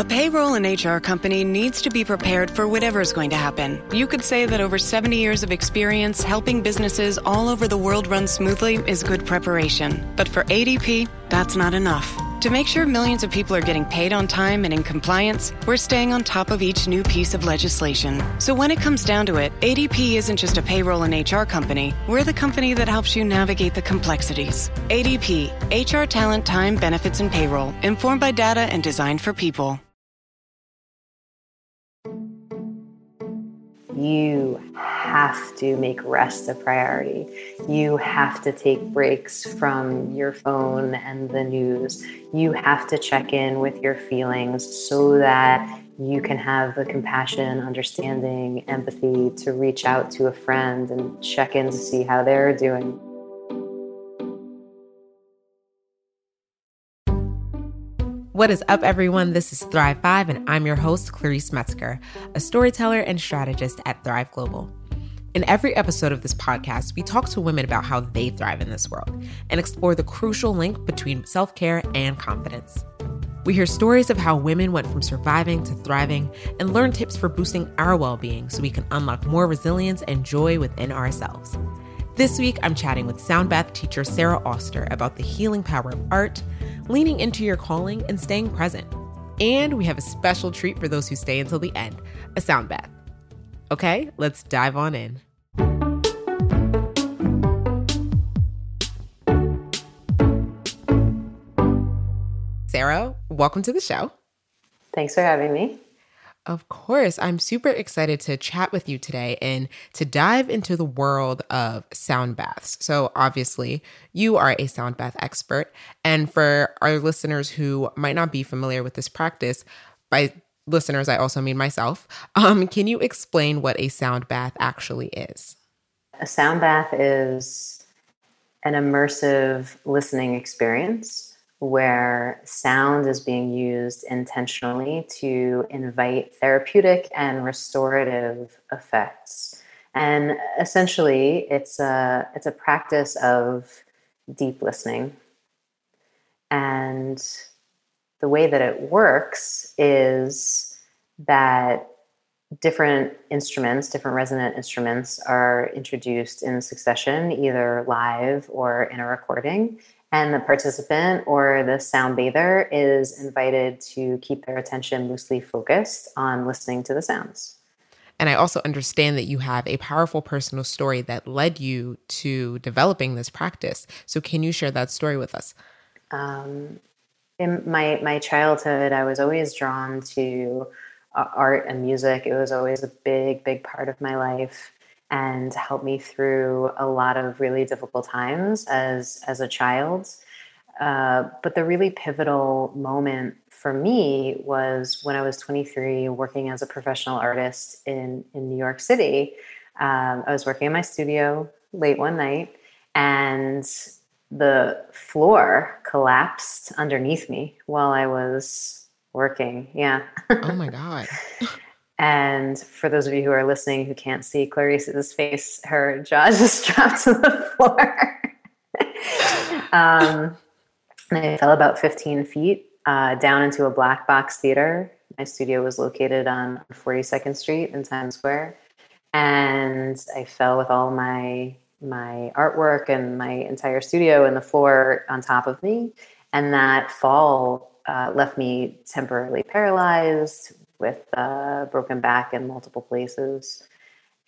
A payroll and HR company needs to be prepared for whatever is going to happen. You could say that over 70 years of experience helping businesses all over the world run smoothly is good preparation. But for ADP, that's not enough. To make sure millions of people are getting paid on time and in compliance, we're staying on top of each new piece of legislation. So when it comes down to it, ADP isn't just a payroll and HR company. We're the company that helps you navigate the complexities. ADP, HR talent, time, benefits, and payroll, informed by data and designed for people. You have to make rest a priority. You have to take breaks from your phone and the news. You have to check in with your feelings so that you can have the compassion, understanding, empathy to reach out to a friend and check in to see how they're doing. What is up, everyone? This is Thrive 5, and I'm your host, Clarice Metzger, a storyteller and strategist at Thrive Global. In every episode of this podcast, we talk to women about how they thrive in this world and explore the crucial link between self care and confidence. We hear stories of how women went from surviving to thriving and learn tips for boosting our well being so we can unlock more resilience and joy within ourselves. This week, I'm chatting with sound bath teacher Sarah Auster about the healing power of art leaning into your calling, and staying present. And we have a special treat for those who stay until the end a sound bath. Okay, let's dive on in. Sarah, welcome to the show. Thanks for having me. Of course. I'm super excited to chat with you today and to dive into the world of sound baths. So, obviously, you are a sound bath expert. And for our listeners who might not be familiar with this practice, by listeners, I also mean myself, um, can you explain what a sound bath actually is? A sound bath is an immersive listening experience where sound is being used intentionally to invite therapeutic and restorative effects. And essentially, it's a, it's a practice of deep listening. And the way that it works is that different instruments, different resonant instruments, are introduced in succession, either live or in a recording and the participant or the sound bather is invited to keep their attention loosely focused on listening to the sounds. And I also understand that you have a powerful personal story that led you to developing this practice. So, can you share that story with us? Um, in my my childhood, I was always drawn to uh, art and music. It was always a big, big part of my life and helped me through a lot of really difficult times as as a child. Uh, but the really pivotal moment for me was when I was 23, working as a professional artist in in New York City. Um, I was working in my studio late one night, and the floor collapsed underneath me while I was working. Yeah. oh my god. And for those of you who are listening who can't see Clarice's face, her jaw just dropped to the floor. um, I fell about 15 feet uh, down into a black box theater. My studio was located on 42nd Street in Times Square. And I fell with all my my artwork and my entire studio and the floor on top of me. And that fall uh, left me temporarily paralyzed, with a broken back in multiple places.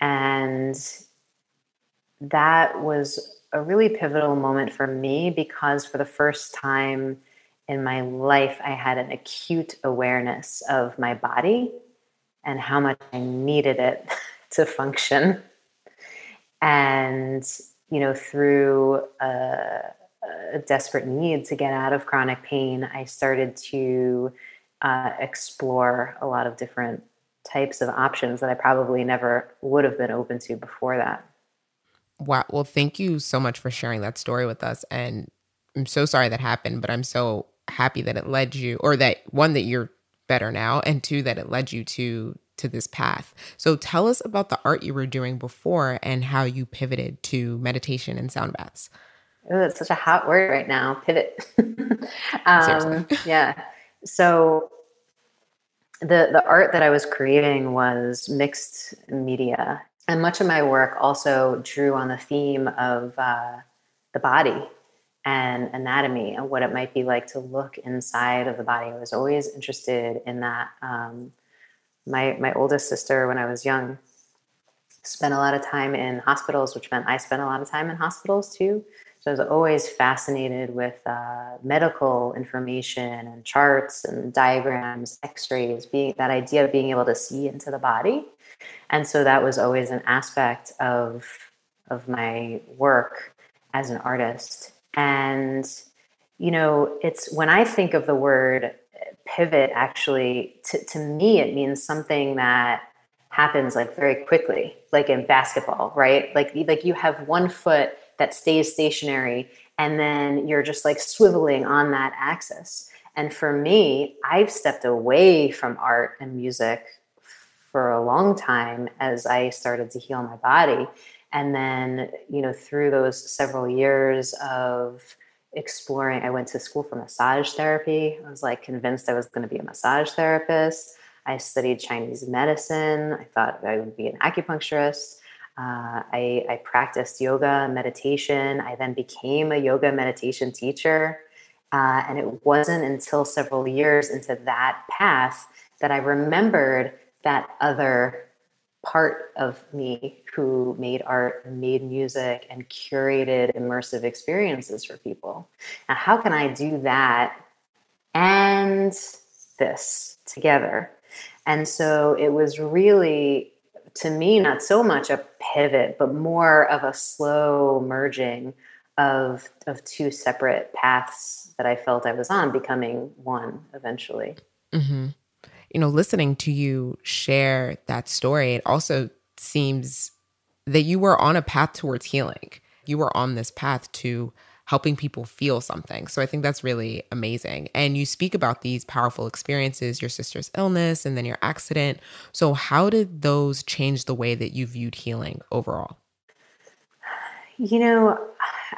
And that was a really pivotal moment for me because for the first time in my life, I had an acute awareness of my body and how much I needed it to function. And, you know, through a, a desperate need to get out of chronic pain, I started to uh, explore a lot of different types of options that I probably never would have been open to before that. Wow. Well, thank you so much for sharing that story with us. And I'm so sorry that happened, but I'm so happy that it led you, or that one, that you're better now, and two, that it led you to to this path. So tell us about the art you were doing before and how you pivoted to meditation and sound baths. Oh, that's such a hot word right now. Pivot. um, yeah. So the the art that I was creating was mixed media, and much of my work also drew on the theme of uh, the body and anatomy and what it might be like to look inside of the body. I was always interested in that. Um, my my oldest sister, when I was young, spent a lot of time in hospitals, which meant I spent a lot of time in hospitals too. So I was always fascinated with uh, medical information and charts and diagrams, X-rays, being that idea of being able to see into the body, and so that was always an aspect of of my work as an artist. And you know, it's when I think of the word pivot, actually, to, to me, it means something that happens like very quickly, like in basketball, right? Like like you have one foot that stays stationary and then you're just like swiveling on that axis. And for me, I've stepped away from art and music for a long time as I started to heal my body. And then, you know, through those several years of exploring, I went to school for massage therapy. I was like convinced I was going to be a massage therapist. I studied Chinese medicine. I thought I would be an acupuncturist. Uh, I, I, practiced yoga, meditation. I then became a yoga meditation teacher. Uh, and it wasn't until several years into that path that I remembered that other part of me who made art and made music and curated immersive experiences for people. Now, how can I do that and this together? And so it was really, to me, not so much a pivot, but more of a slow merging of of two separate paths that I felt I was on, becoming one eventually. Mm-hmm. You know, listening to you share that story, it also seems that you were on a path towards healing. You were on this path to helping people feel something. So I think that's really amazing. And you speak about these powerful experiences, your sister's illness and then your accident. So how did those change the way that you viewed healing overall? You know,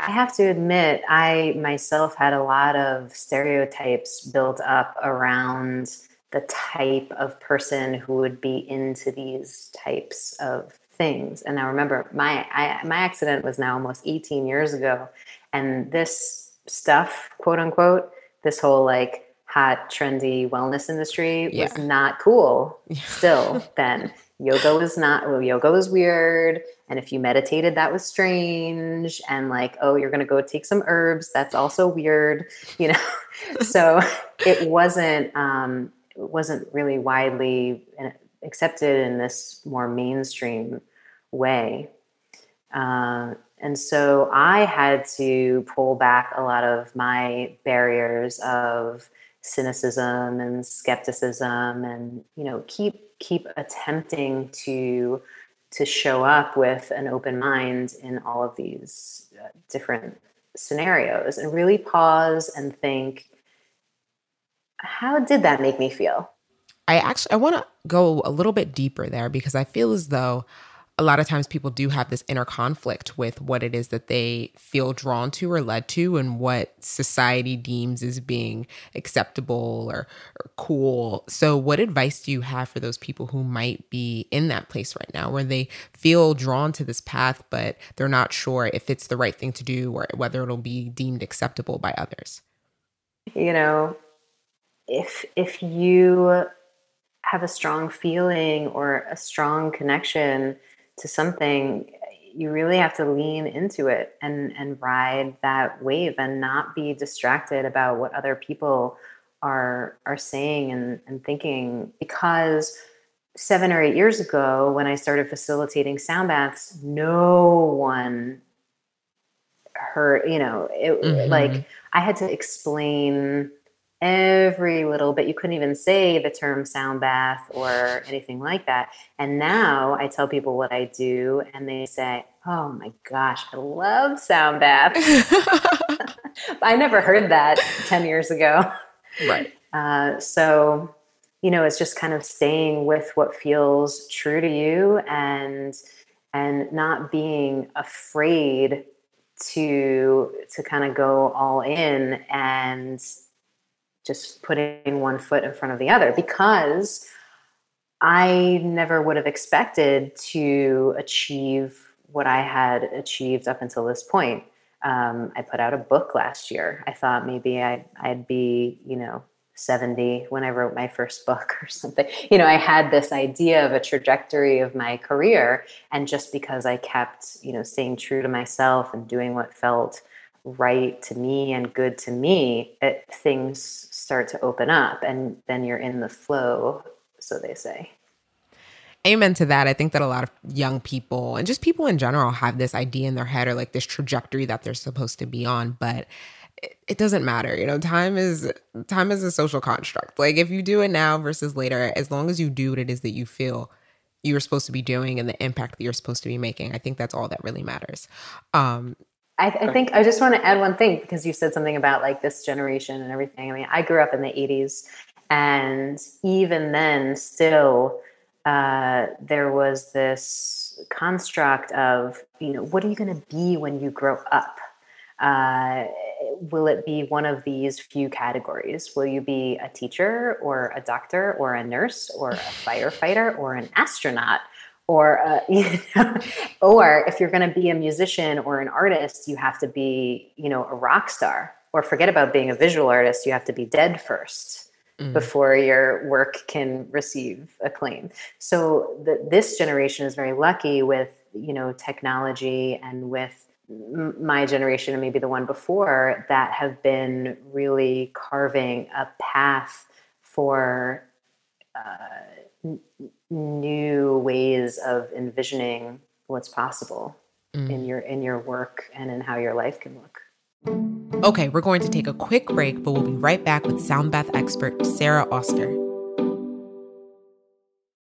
I have to admit, I myself had a lot of stereotypes built up around the type of person who would be into these types of things. And I remember, my I, my accident was now almost 18 years ago, and this stuff, quote unquote, this whole like hot, trendy wellness industry yeah. was not cool still then. Yoga was not, well, yoga was weird. And if you meditated, that was strange. And like, oh, you're going to go take some herbs. That's also weird, you know? so it wasn't, um, it wasn't really widely uh, accepted in this more mainstream way. Uh, and so I had to pull back a lot of my barriers of cynicism and skepticism and you know keep keep attempting to to show up with an open mind in all of these uh, different scenarios and really pause and think how did that make me feel? I actually i want to go a little bit deeper there because i feel as though a lot of times people do have this inner conflict with what it is that they feel drawn to or led to and what society deems as being acceptable or, or, cool. So, what advice do you have for those people who might be in that place right now where they feel drawn to this path, but they're not sure if it's the right thing to do or whether it'll be deemed acceptable by others? You know, if if you have a strong feeling or a strong connection to something you really have to lean into it and and ride that wave and not be distracted about what other people are are saying and, and thinking because seven or eight years ago when i started facilitating sound baths no one heard you know it mm-hmm. like i had to explain every little bit. You couldn't even say the term sound bath or anything like that. And now I tell people what I do, and they say, Oh my gosh, I love sound baths. I never heard that 10 years ago. Right. Uh, so, you know, it's just kind of staying with what feels true to you and and not being afraid to to kind of go all in and just putting one foot in front of the other because I never would have expected to achieve what I had achieved up until this point. Um, I put out a book last year. I thought maybe I, I'd be, you know, 70 when I wrote my first book or something. You know, I had this idea of a trajectory of my career. And just because I kept, you know, staying true to myself and doing what felt right to me and good to me, it, things start to open up and then you're in the flow, so they say. Amen to that. I think that a lot of young people and just people in general have this idea in their head or like this trajectory that they're supposed to be on, but it, doesn't matter. You know, time is time is a social construct. Like if you do it now versus later, as long as you do what it is that you feel you're supposed to be doing and the impact that you're supposed to be making, I think that's all that really matters. Um, I, I, think I just want to add one thing because you said something about like this generation and everything. I mean, I grew up in the 80s, and even then, still, uh, there was this construct of, you know, what are you going to be when you grow up? Uh, will it be one of these few categories? Will you be a teacher or a doctor or a nurse or a firefighter or an astronaut? Or, uh, you know, or if you're going to be a musician or an artist, you have to be, you know, a rock star. Or forget about being a visual artist; you have to be dead first mm. before your work can receive acclaim. So the, this generation is very lucky with, you know, technology and with my generation and maybe the one before that have been really carving a path for uh, new ways of envisioning what's possible mm. in your in your work and in how your life can look. Okay, we're going to take a quick break, but we'll be right back with sound bath expert Sarah Auster.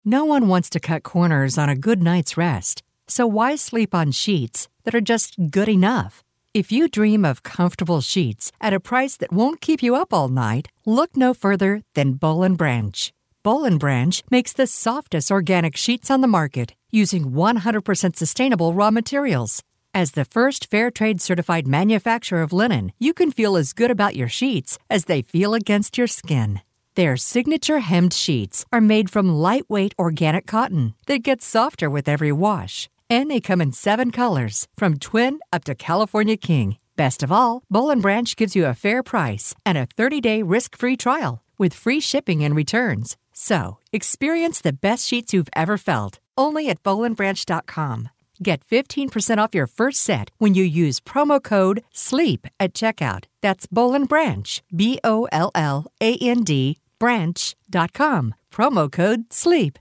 No one wants to cut corners on a good night's rest. So why sleep on sheets that are just good enough? If you dream of comfortable sheets at a price that won't keep you up all night, look no further than Boll and Branch. Boll and Branch makes the softest organic sheets on the market using 100% sustainable raw materials. As the first fair trade certified manufacturer of linen, you can feel as good about your sheets as they feel against your skin. Their signature hemmed sheets are made from lightweight organic cotton that gets softer with every wash and they come in seven colors, from twin up to California King. Best of all, Boll & Branch gives you a fair price and a 30-day risk-free trial with free shipping and returns. So, experience the best sheets you've ever felt, only at bollandbranch.com. Get 15% off your first set when you use promo code SLEEP at checkout. That's Boll & Branch, B O L L A N D, branch.com. Promo code SLEEP.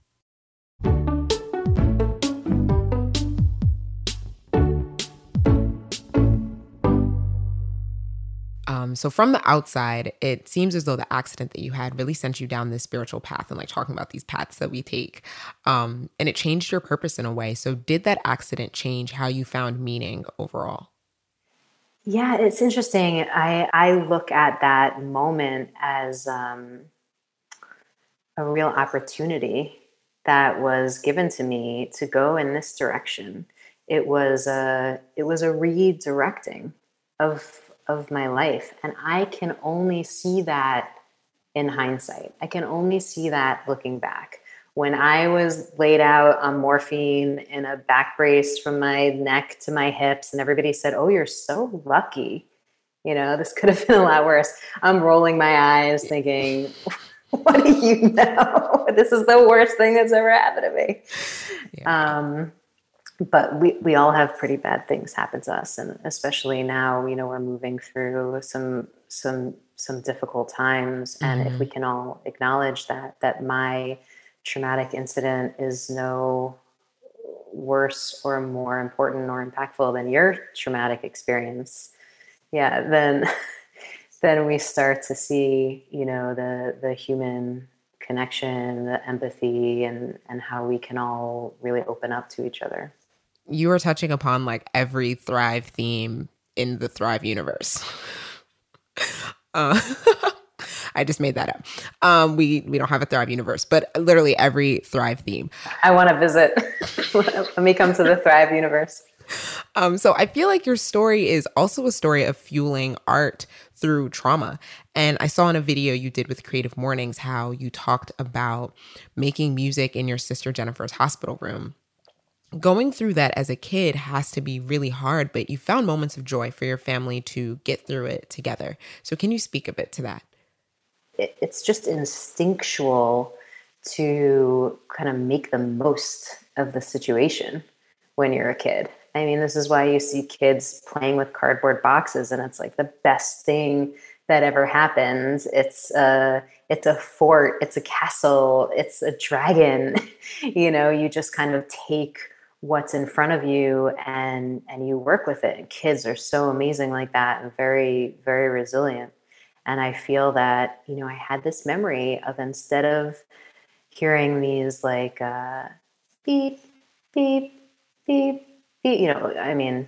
Um, so from the outside, it seems as though the accident that you had really sent you down this spiritual path and like talking about these paths that we take. Um, and it changed your purpose in a way. So did that accident change how you found meaning overall? Yeah, it's interesting. I, I look at that moment as um, a real opportunity that was given to me to go in this direction. It was a it was a redirecting of of my life. And I can only see that in hindsight. I can only see that looking back. When I was laid out on morphine in a back brace from my neck to my hips, and everybody said, Oh, you're so lucky. You know, this could have been a lot worse. I'm rolling my eyes thinking, What do you know? this is the worst thing that's ever happened to me. Yeah. Um, but we, we all have pretty bad things happen to us and especially now you know we're moving through some some some difficult times and mm-hmm. if we can all acknowledge that that my traumatic incident is no worse or more important or impactful than your traumatic experience yeah then then we start to see you know the the human connection the empathy and and how we can all really open up to each other you were touching upon like every Thrive theme in the Thrive universe. uh, I just made that up. Um, we we don't have a Thrive universe, but literally every Thrive theme. I want to visit. Let me come to the Thrive universe. Um, so I feel like your story is also a story of fueling art through trauma. And I saw in a video you did with Creative Mornings how you talked about making music in your sister Jennifer's hospital room. Going through that as a kid has to be really hard, but you found moments of joy for your family to get through it together. So, can you speak a bit to that? It's just instinctual to kind of make the most of the situation when you're a kid. I mean, this is why you see kids playing with cardboard boxes, and it's like the best thing that ever happens. It's a it's a fort, it's a castle, it's a dragon. you know, you just kind of take what's in front of you and and you work with it. And kids are so amazing like that and very very resilient. And I feel that you know I had this memory of instead of hearing these like uh, beep beep beep beep. You know, I mean,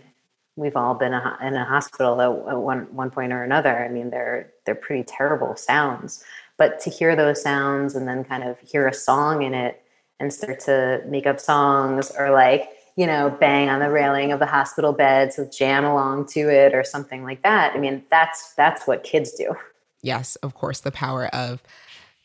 we've all been in a hospital at one one point or another. I mean, they're they're pretty terrible sounds. But to hear those sounds and then kind of hear a song in it and start to make up songs or like you know bang on the railing of the hospital bed to jam along to it or something like that. I mean, that's that's what kids do. Yes, of course, the power of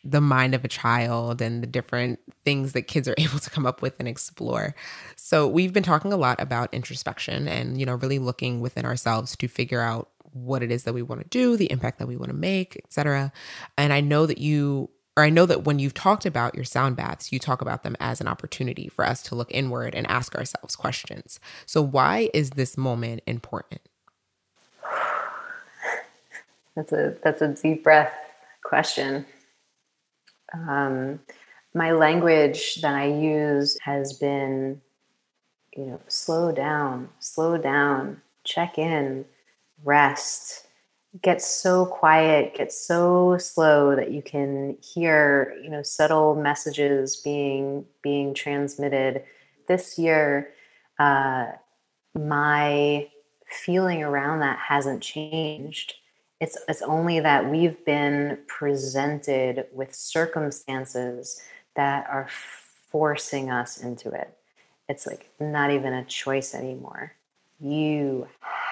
the mind of a child and the different things that kids are able to come up with and explore. So we've been talking a lot about introspection and you know really looking within ourselves to figure out what it is that we want to do, the impact that we want to make, etc. And I know that you or I know that when you've talked about your sound baths, you talk about them as an opportunity for us to look inward and ask ourselves questions. So why is this moment important? That's a that's a deep breath question um, my language that I use has been, you know, slow down, slow down, check in, rest, get so quiet, get so slow that you can hear, you know, subtle messages being being transmitted. This year, uh, my feeling around that hasn't changed it's it's only that we've been presented with circumstances that are forcing us into it. It's like not even a choice anymore. You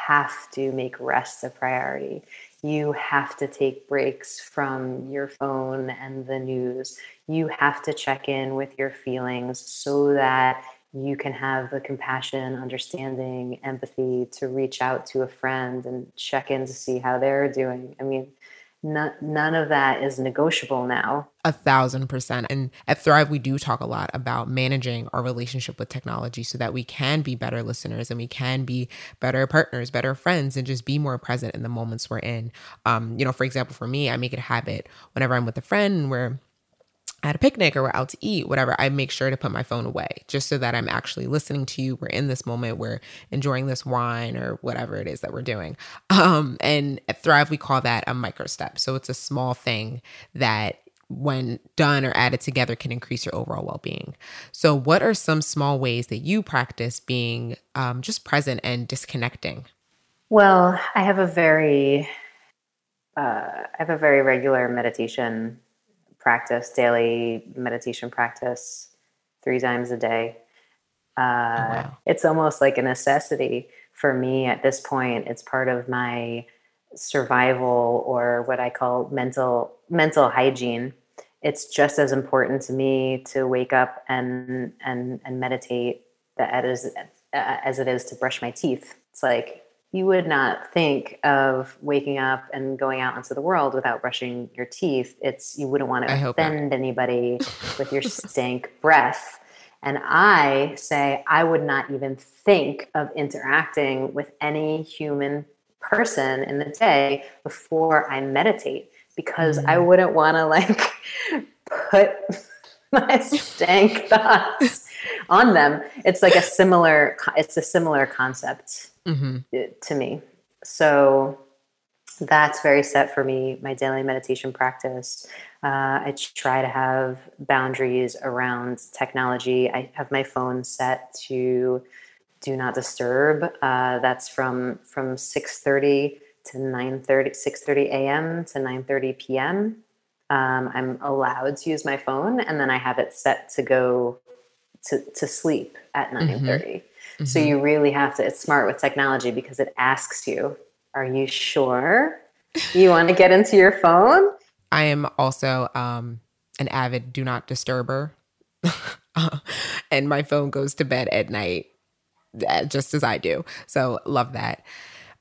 have to make rest a priority. You have to take breaks from your phone and the news. You have to check in with your feelings so that you can have the compassion, understanding, empathy to reach out to a friend and check in to see how they're doing. I mean, none, none of that is negotiable now. A thousand percent. And at Thrive, we do talk a lot about managing our relationship with technology so that we can be better listeners and we can be better partners, better friends, and just be more present in the moments we're in. Um, you know, for example, for me, I make it a habit whenever I'm with a friend and we're at a picnic or we're out to eat, whatever, I make sure to put my phone away just so that I'm actually listening to you. We're in this moment, we're enjoying this wine or whatever it is that we're doing. Um, and at Thrive, we call that a micro step. So it's a small thing that when done or added together can increase your overall well-being so what are some small ways that you practice being um, just present and disconnecting well i have a very uh, i have a very regular meditation practice, daily meditation practice, three times a day. Uh, oh, wow. It's almost like a necessity for me at this point. It's part of my survival or what I call mental mental hygiene. It's just as important to me to wake up and and and meditate as as it is to brush my teeth. It's like you would not think of waking up and going out into the world without brushing your teeth. It's you wouldn't want to offend anybody with your stank breath. And I say I would not even think of interacting with any human person in the day before I meditate because mm. I wouldn't want to like put my stank thoughts on them. It's like a similar it's a similar concept mm-hmm. to me. So that's very set for me, my daily meditation practice. Uh, I try to have boundaries around technology. I have my phone set to do not disturb. Uh, that's from from 6.30 to 9.30, 6.30 a.m. to 9.30 p.m. Um, I'm allowed to use my phone and then I have it set to go to, to sleep at 9.30. Mm-hmm. Mm-hmm. So you really have to, it's smart with technology because it asks you, are you sure you want to get into your phone? I am also um, an avid do not disturber. and my phone goes to bed at night uh, just as I do. So love that.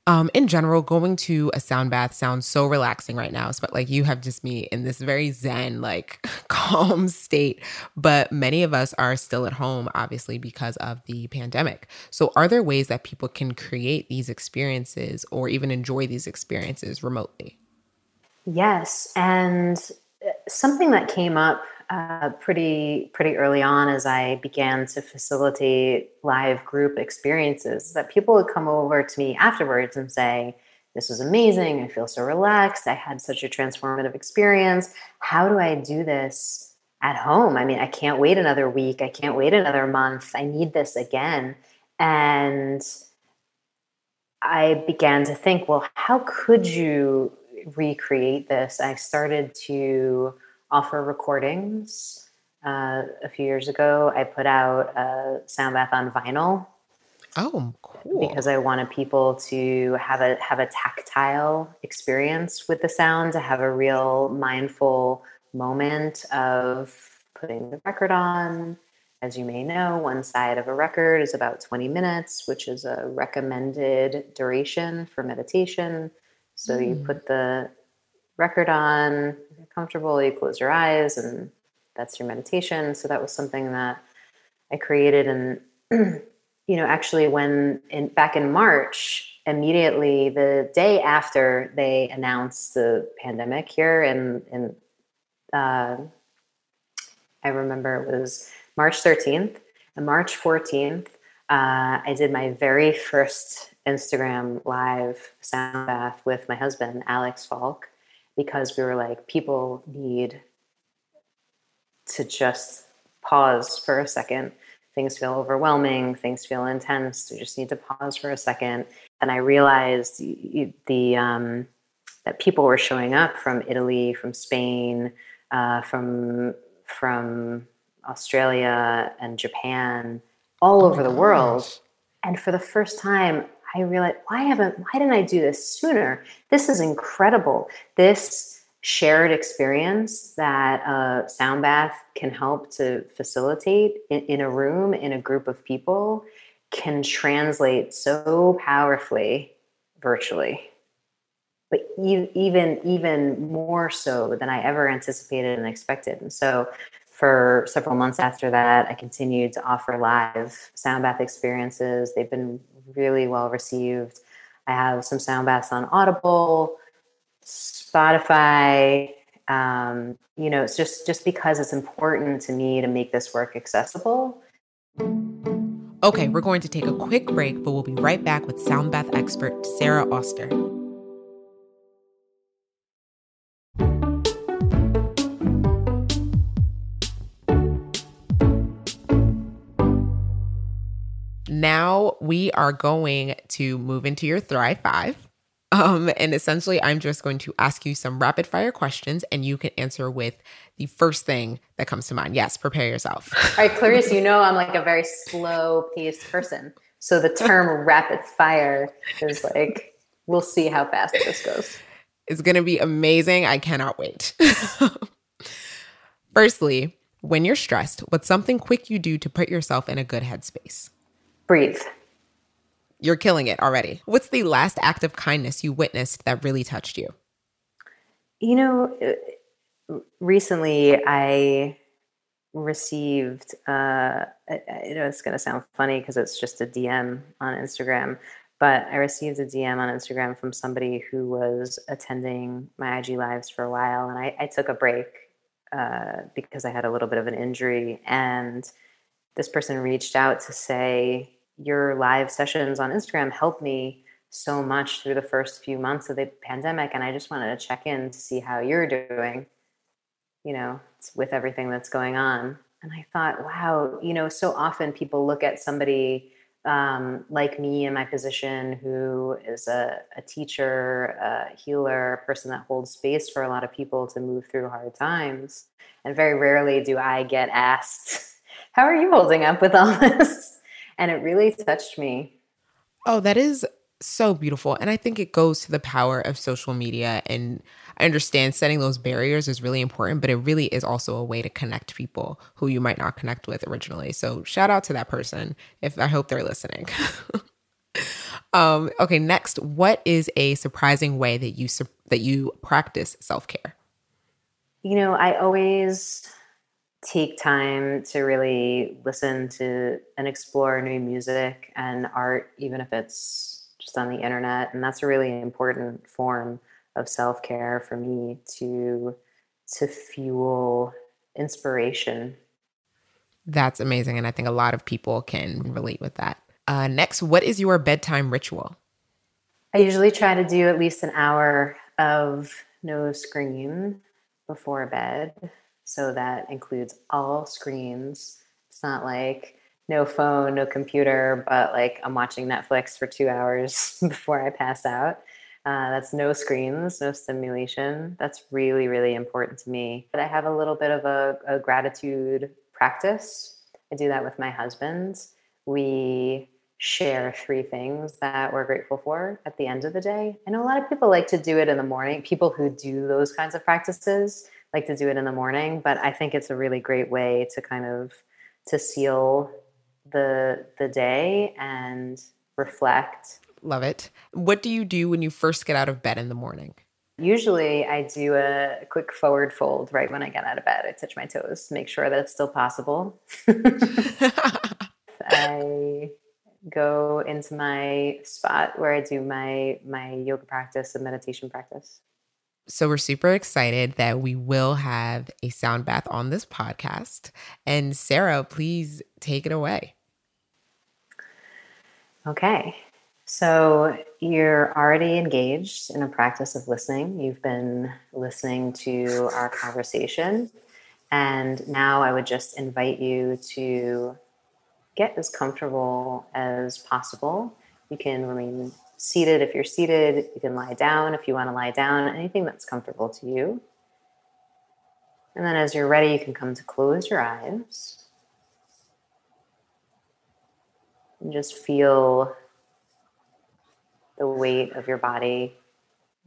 Um, in general, going to a sound bath sounds so relaxing right now. But like you have just me in this very zen, like calm state. But many of us are still at home, obviously, because of the pandemic. So, are there ways that people can create these experiences or even enjoy these experiences remotely? Yes. And uh, something that came up uh, pretty pretty early on as I began to facilitate live group experiences that people would come over to me afterwards and say, "This was amazing. I feel so relaxed. I had such a transformative experience. How do I do this at home? I mean, I can't wait another week. I can't wait another month. I need this again." And I began to think, well, how could you recreate this? I started to offer recordings. Uh, a few years ago, I put out a sound bath on vinyl. Oh, cool! Because I wanted people to have a have a tactile experience with the sound, to have a real mindful moment of putting the record on. As you may know, one side of a record is about 20 minutes, which is a recommended duration for meditation. So mm. you hmm. put the record on, comfortable, you close your eyes, and that's your meditation. So that was something that I created. And, you know, actually, when in back in March, immediately the day after they announced the pandemic here, and, and uh, I remember it was March 13th and March 14th. Uh, I did my very first Instagram live sound bath with my husband, Alex Falk because we were like, people need to just pause for a second. Things feel overwhelming, things feel intense. We just need to pause for a second. And I realized the um, that people were showing up from Italy, from Spain, uh, from from Australia and Japan, all oh over the world. And for the first time, I realized why haven't why didn't I do this sooner? This is incredible. This shared experience that a sound bath can help to facilitate in, in a room in a group of people can translate so powerfully virtually but even even more so than I ever anticipated and expected. And so for several months after that, I continued to offer live sound bath experiences. They've been really well received. I have some sound baths on Audible, Spotify. Um, you know, it's just just because it's important to me to make this work accessible. Okay, we're going to take a quick break, but we'll be right back with sound bath expert Sarah Auster. Now we are going to move into your Thrive Five. Um, and essentially, I'm just going to ask you some rapid fire questions, and you can answer with the first thing that comes to mind. Yes, prepare yourself. All right, Clarice, you know I'm like a very slow paced person. So the term rapid fire is like, we'll see how fast this goes. It's going to be amazing. I cannot wait. Firstly, when you're stressed, what's something quick you do to put yourself in a good headspace? Breathe. You're killing it already. What's the last act of kindness you witnessed that really touched you? You know, uh, recently I received, uh, I know it's going to sound funny because it's just a DM on Instagram, but I received a DM on Instagram from somebody who was attending my IG lives for a while, and I, I took a break uh, because I had a little bit of an injury, and this person reached out to say, your live sessions on Instagram helped me so much through the first few months of the pandemic. And I just wanted to check in to see how you're doing, you know, with everything that's going on. And I thought, wow, you know, so often people look at somebody um, like me in my position who is a, a teacher, a healer, a person that holds space for a lot of people to move through hard times. And very rarely do I get asked, How are you holding up with all this? And it really touched me. Oh, that is so beautiful. And I think it goes to the power of social media. And I understand setting those barriers is really important, but it really is also a way to connect people who you might not connect with originally. So shout out to that person if I hope they're listening. um, okay, next, what is a surprising way that you that you practice self care? You know, I always take time to really listen to and explore new music and art, even if it's just on the internet. And that's a really important form of self care for me to to fuel inspiration. That's amazing, and I think a lot of people can relate with that. Uh, next, what is your bedtime ritual? I usually try to do at least an hour of no screen before bed. So that includes all screens. It's not like no phone, no computer, but like I'm watching Netflix for two hours before I pass out. Uh, that's no screens, no stimulation. That's really, really important to me. But I have a little bit of a, a gratitude practice. I do that with my husband. We share three things that we're grateful for at the end of the day. I know a lot of people like to do it in the morning. People who do those kinds of practices like to do it in the morning, but I think it's a really great way to kind of to seal the the day and reflect. Love it. What do you do when you first get out of bed in the morning? Usually I do a quick forward fold right when I get out of bed. I touch my toes, make sure that it's still possible. I go into my spot where I do my my yoga practice and meditation practice. So we're super excited that we will have a sound bath on this podcast. And Sarah, please take it away. Okay. So you're already engaged in a practice of listening. You've been listening to our conversation. And now I would just invite you to get as comfortable as possible. You can remain seated if you're seated. You can lie down if you want to lie down, anything that's comfortable to you. And then as you're ready, you can come to close your eyes. And just feel the weight of your body,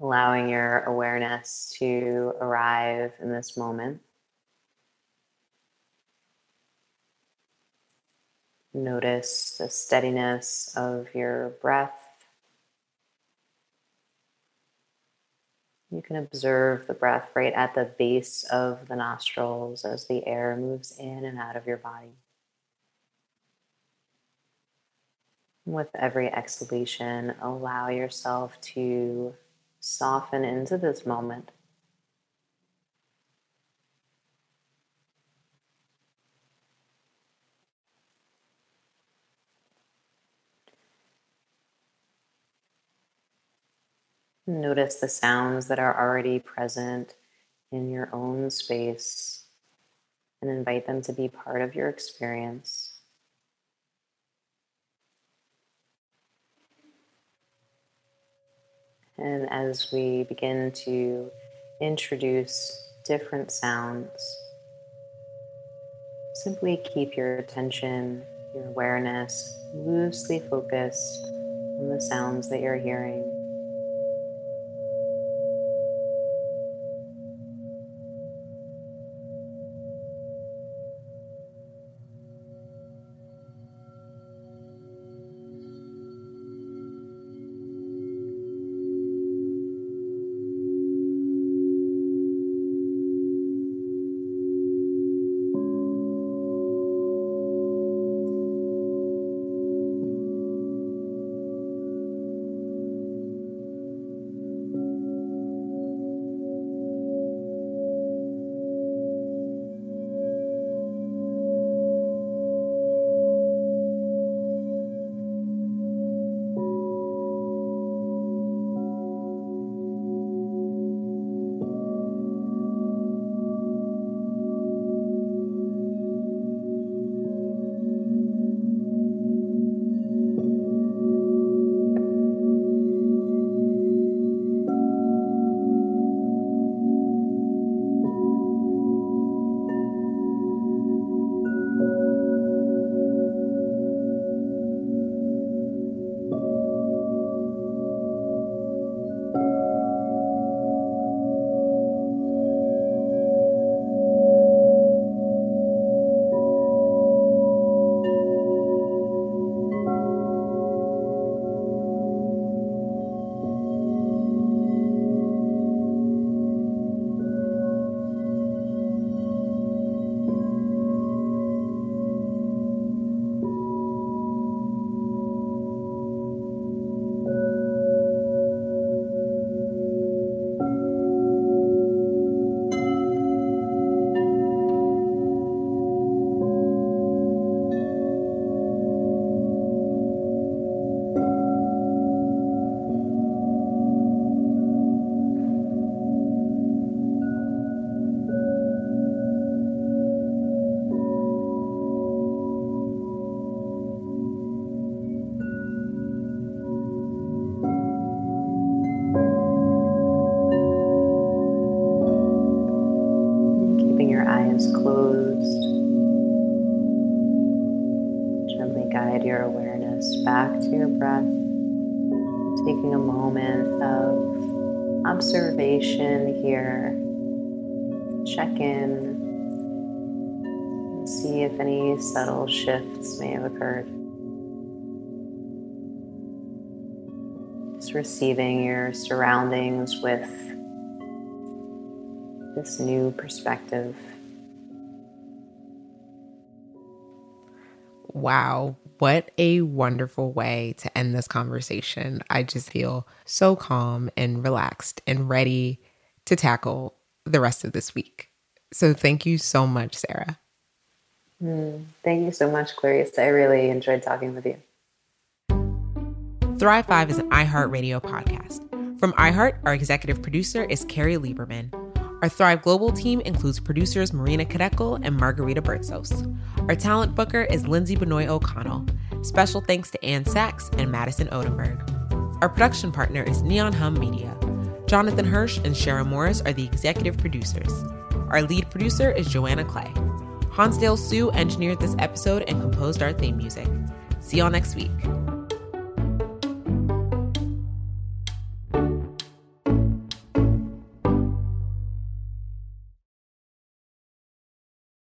allowing your awareness to arrive in this moment. Notice the steadiness of your breath. You can observe the breath right at the base of the nostrils as the air moves in and out of your body. With every exhalation, allow yourself to soften into this moment. Notice the sounds that are already present in your own space and invite them to be part of your experience. And as we begin to introduce different sounds, simply keep your attention, your awareness loosely focused on the sounds that you're hearing. Receiving your surroundings with this new perspective. Wow, what a wonderful way to end this conversation. I just feel so calm and relaxed and ready to tackle the rest of this week. So thank you so much, Sarah. Mm, thank you so much, Clarice. I really enjoyed talking with you. Thrive 5 is an iHeartRadio podcast. From iHeart, our executive producer is Carrie Lieberman. Our Thrive Global team includes producers Marina Kadekel and Margarita Bertzos. Our talent booker is Lindsay Benoit O'Connell. Special thanks to Ann Sachs and Madison Odenberg. Our production partner is Neon Hum Media. Jonathan Hirsch and Sharon Morris are the executive producers. Our lead producer is Joanna Clay. Hansdale Hsu engineered this episode and composed our theme music. See y'all next week.